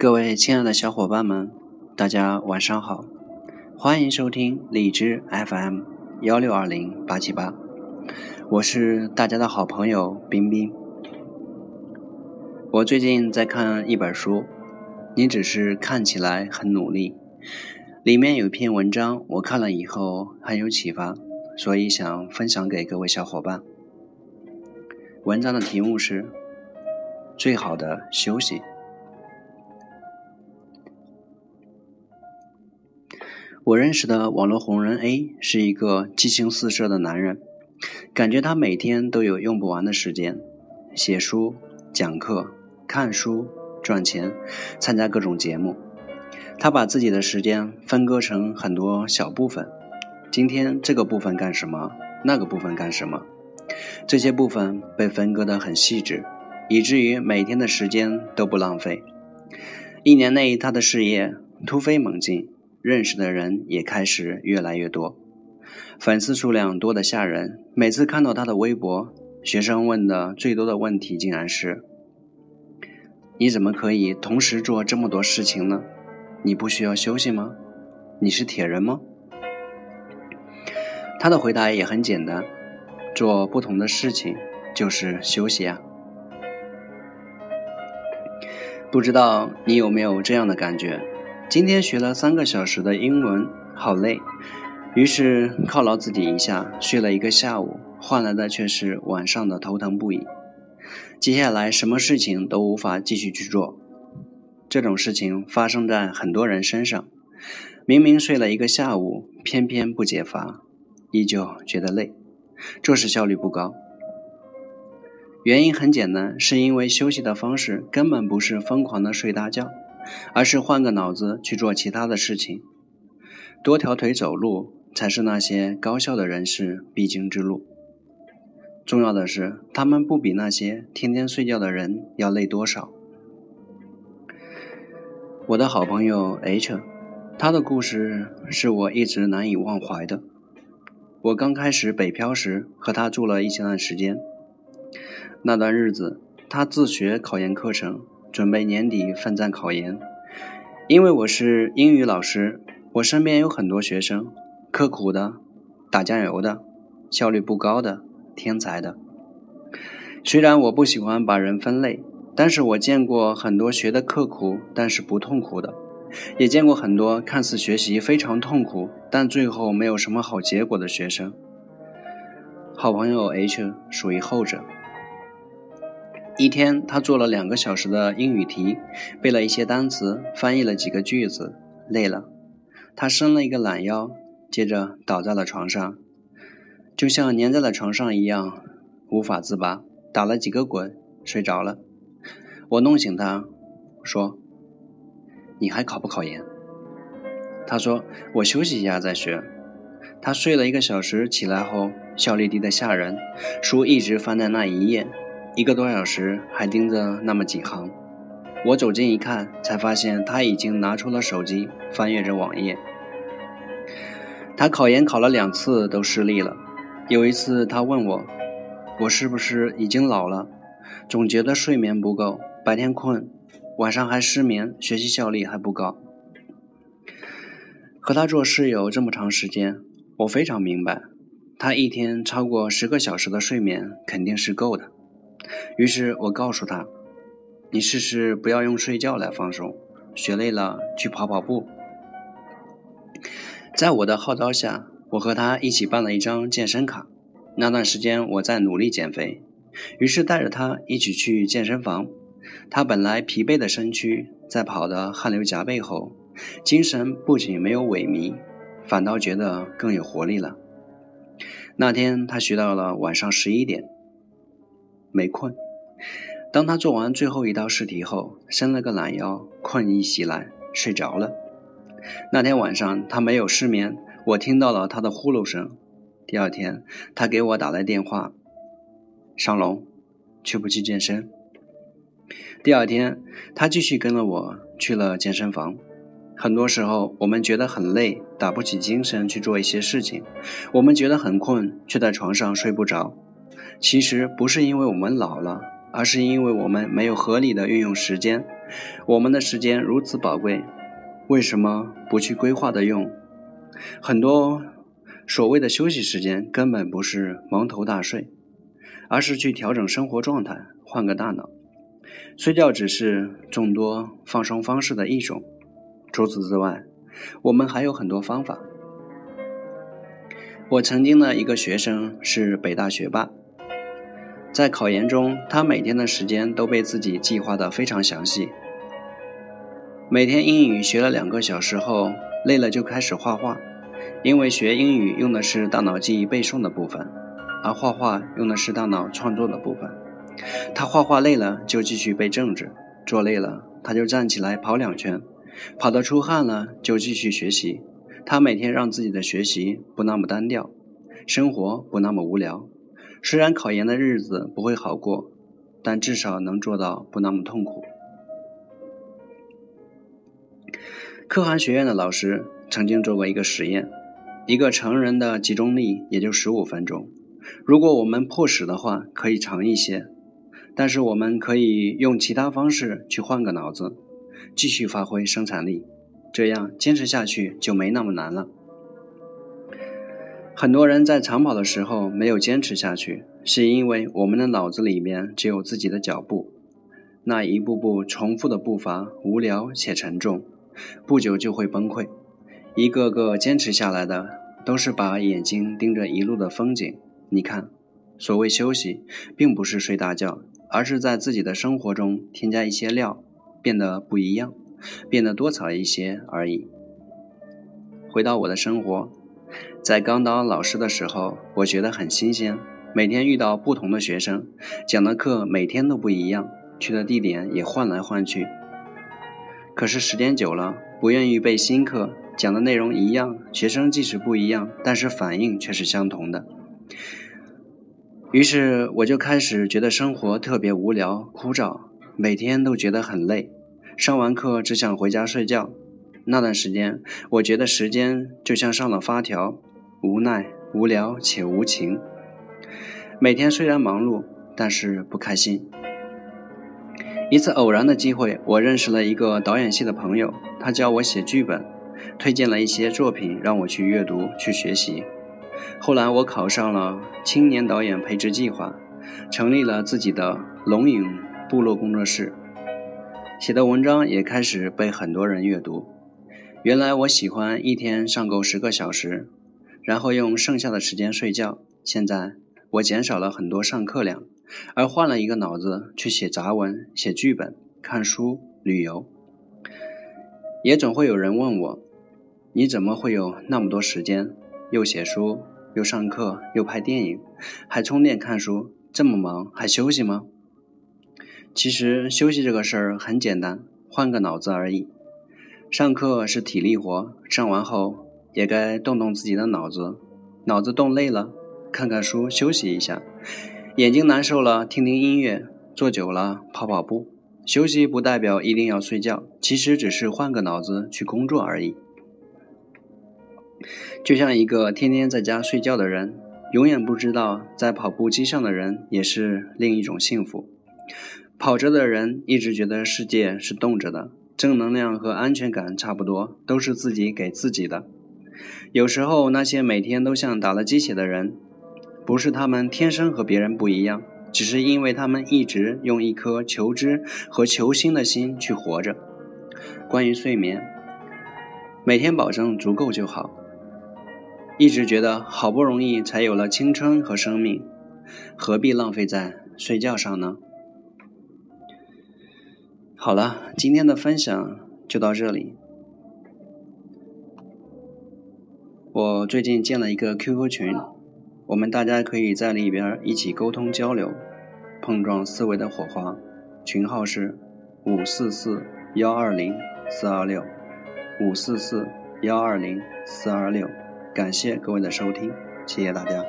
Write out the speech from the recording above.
各位亲爱的小伙伴们，大家晚上好，欢迎收听荔枝 FM 幺六二零八七八，我是大家的好朋友冰冰。我最近在看一本书，你只是看起来很努力，里面有一篇文章，我看了以后很有启发，所以想分享给各位小伙伴。文章的题目是《最好的休息》。我认识的网络红人 A 是一个激情四射的男人，感觉他每天都有用不完的时间，写书、讲课、看书、赚钱、参加各种节目。他把自己的时间分割成很多小部分，今天这个部分干什么，那个部分干什么，这些部分被分割得很细致，以至于每天的时间都不浪费。一年内，他的事业突飞猛进。认识的人也开始越来越多，粉丝数量多得吓人。每次看到他的微博，学生问的最多的问题竟然是：“你怎么可以同时做这么多事情呢？你不需要休息吗？你是铁人吗？”他的回答也很简单：做不同的事情就是休息啊。不知道你有没有这样的感觉？今天学了三个小时的英文，好累，于是犒劳自己一下，睡了一个下午，换来的却是晚上的头疼不已。接下来什么事情都无法继续去做。这种事情发生在很多人身上，明明睡了一个下午，偏偏不解乏，依旧觉得累，做事效率不高。原因很简单，是因为休息的方式根本不是疯狂的睡大觉。而是换个脑子去做其他的事情，多条腿走路才是那些高效的人士必经之路。重要的是，他们不比那些天天睡觉的人要累多少。我的好朋友 H，他的故事是我一直难以忘怀的。我刚开始北漂时，和他住了一段时间。那段日子，他自学考研课程。准备年底奋战考研，因为我是英语老师，我身边有很多学生，刻苦的、打酱油的、效率不高的、天才的。虽然我不喜欢把人分类，但是我见过很多学的刻苦但是不痛苦的，也见过很多看似学习非常痛苦但最后没有什么好结果的学生。好朋友 H 属于后者。一天，他做了两个小时的英语题，背了一些单词，翻译了几个句子，累了，他伸了一个懒腰，接着倒在了床上，就像粘在了床上一样，无法自拔，打了几个滚，睡着了。我弄醒他，说：“你还考不考研？”他说：“我休息一下再学。”他睡了一个小时，起来后效率低得吓人，书一直翻在那一页。一个多小时，还盯着那么几行。我走近一看，才发现他已经拿出了手机，翻阅着网页。他考研考了两次都失利了。有一次，他问我：“我是不是已经老了？总觉得睡眠不够，白天困，晚上还失眠，学习效率还不高。”和他做室友这么长时间，我非常明白，他一天超过十个小时的睡眠肯定是够的。于是我告诉他：“你试试不要用睡觉来放松，学累了去跑跑步。”在我的号召下，我和他一起办了一张健身卡。那段时间我在努力减肥，于是带着他一起去健身房。他本来疲惫的身躯，在跑得汗流浃背后，精神不仅没有萎靡，反倒觉得更有活力了。那天他学到了晚上十一点。没困。当他做完最后一道试题后，伸了个懒腰，困意袭来，睡着了。那天晚上他没有失眠，我听到了他的呼噜声。第二天，他给我打来电话：“尚龙，去不去健身？”第二天，他继续跟了我去了健身房。很多时候，我们觉得很累，打不起精神去做一些事情；我们觉得很困，却在床上睡不着。其实不是因为我们老了，而是因为我们没有合理的运用时间，我们的时间如此宝贵，为什么不去规划的用？很多所谓的休息时间，根本不是蒙头大睡，而是去调整生活状态，换个大脑。睡觉只是众多放松方式的一种，除此之外，我们还有很多方法。我曾经的一个学生是北大学霸，在考研中，他每天的时间都被自己计划得非常详细。每天英语学了两个小时后，累了就开始画画，因为学英语用的是大脑记忆背诵的部分，而画画用的是大脑创作的部分。他画画累了就继续背政治，做累了他就站起来跑两圈，跑得出汗了就继续学习。他每天让自己的学习不那么单调，生活不那么无聊。虽然考研的日子不会好过，但至少能做到不那么痛苦。可汗学院的老师曾经做过一个实验：一个成人的集中力也就十五分钟，如果我们迫使的话，可以长一些。但是我们可以用其他方式去换个脑子，继续发挥生产力。这样坚持下去就没那么难了。很多人在长跑的时候没有坚持下去，是因为我们的脑子里面只有自己的脚步，那一步步重复的步伐无聊且沉重，不久就会崩溃。一个个坚持下来的，都是把眼睛盯着一路的风景。你看，所谓休息，并不是睡大觉，而是在自己的生活中添加一些料，变得不一样。变得多彩一些而已。回到我的生活，在刚当老师的时候，我觉得很新鲜，每天遇到不同的学生，讲的课每天都不一样，去的地点也换来换去。可是时间久了，不愿意背新课，讲的内容一样，学生即使不一样，但是反应却是相同的。于是我就开始觉得生活特别无聊枯燥，每天都觉得很累。上完课只想回家睡觉，那段时间我觉得时间就像上了发条，无奈、无聊且无情。每天虽然忙碌，但是不开心。一次偶然的机会，我认识了一个导演系的朋友，他教我写剧本，推荐了一些作品让我去阅读、去学习。后来我考上了青年导演培植计划，成立了自己的龙影部落工作室。写的文章也开始被很多人阅读。原来我喜欢一天上够十个小时，然后用剩下的时间睡觉。现在我减少了很多上课量，而换了一个脑子去写杂文、写剧本、看书、旅游。也总会有人问我：“你怎么会有那么多时间？又写书，又上课，又拍电影，还充电看书，这么忙还休息吗？”其实休息这个事儿很简单，换个脑子而已。上课是体力活，上完后也该动动自己的脑子。脑子动累了，看看书休息一下；眼睛难受了，听听音乐；坐久了，跑跑步。休息不代表一定要睡觉，其实只是换个脑子去工作而已。就像一个天天在家睡觉的人，永远不知道在跑步机上的人也是另一种幸福。跑着的人一直觉得世界是动着的，正能量和安全感差不多，都是自己给自己的。有时候那些每天都像打了鸡血的人，不是他们天生和别人不一样，只是因为他们一直用一颗求知和求新的心去活着。关于睡眠，每天保证足够就好。一直觉得好不容易才有了青春和生命，何必浪费在睡觉上呢？好了，今天的分享就到这里。我最近建了一个 QQ 群，我们大家可以在里边一起沟通交流，碰撞思维的火花。群号是五四四幺二零四二六五四四幺二零四二六。感谢各位的收听，谢谢大家。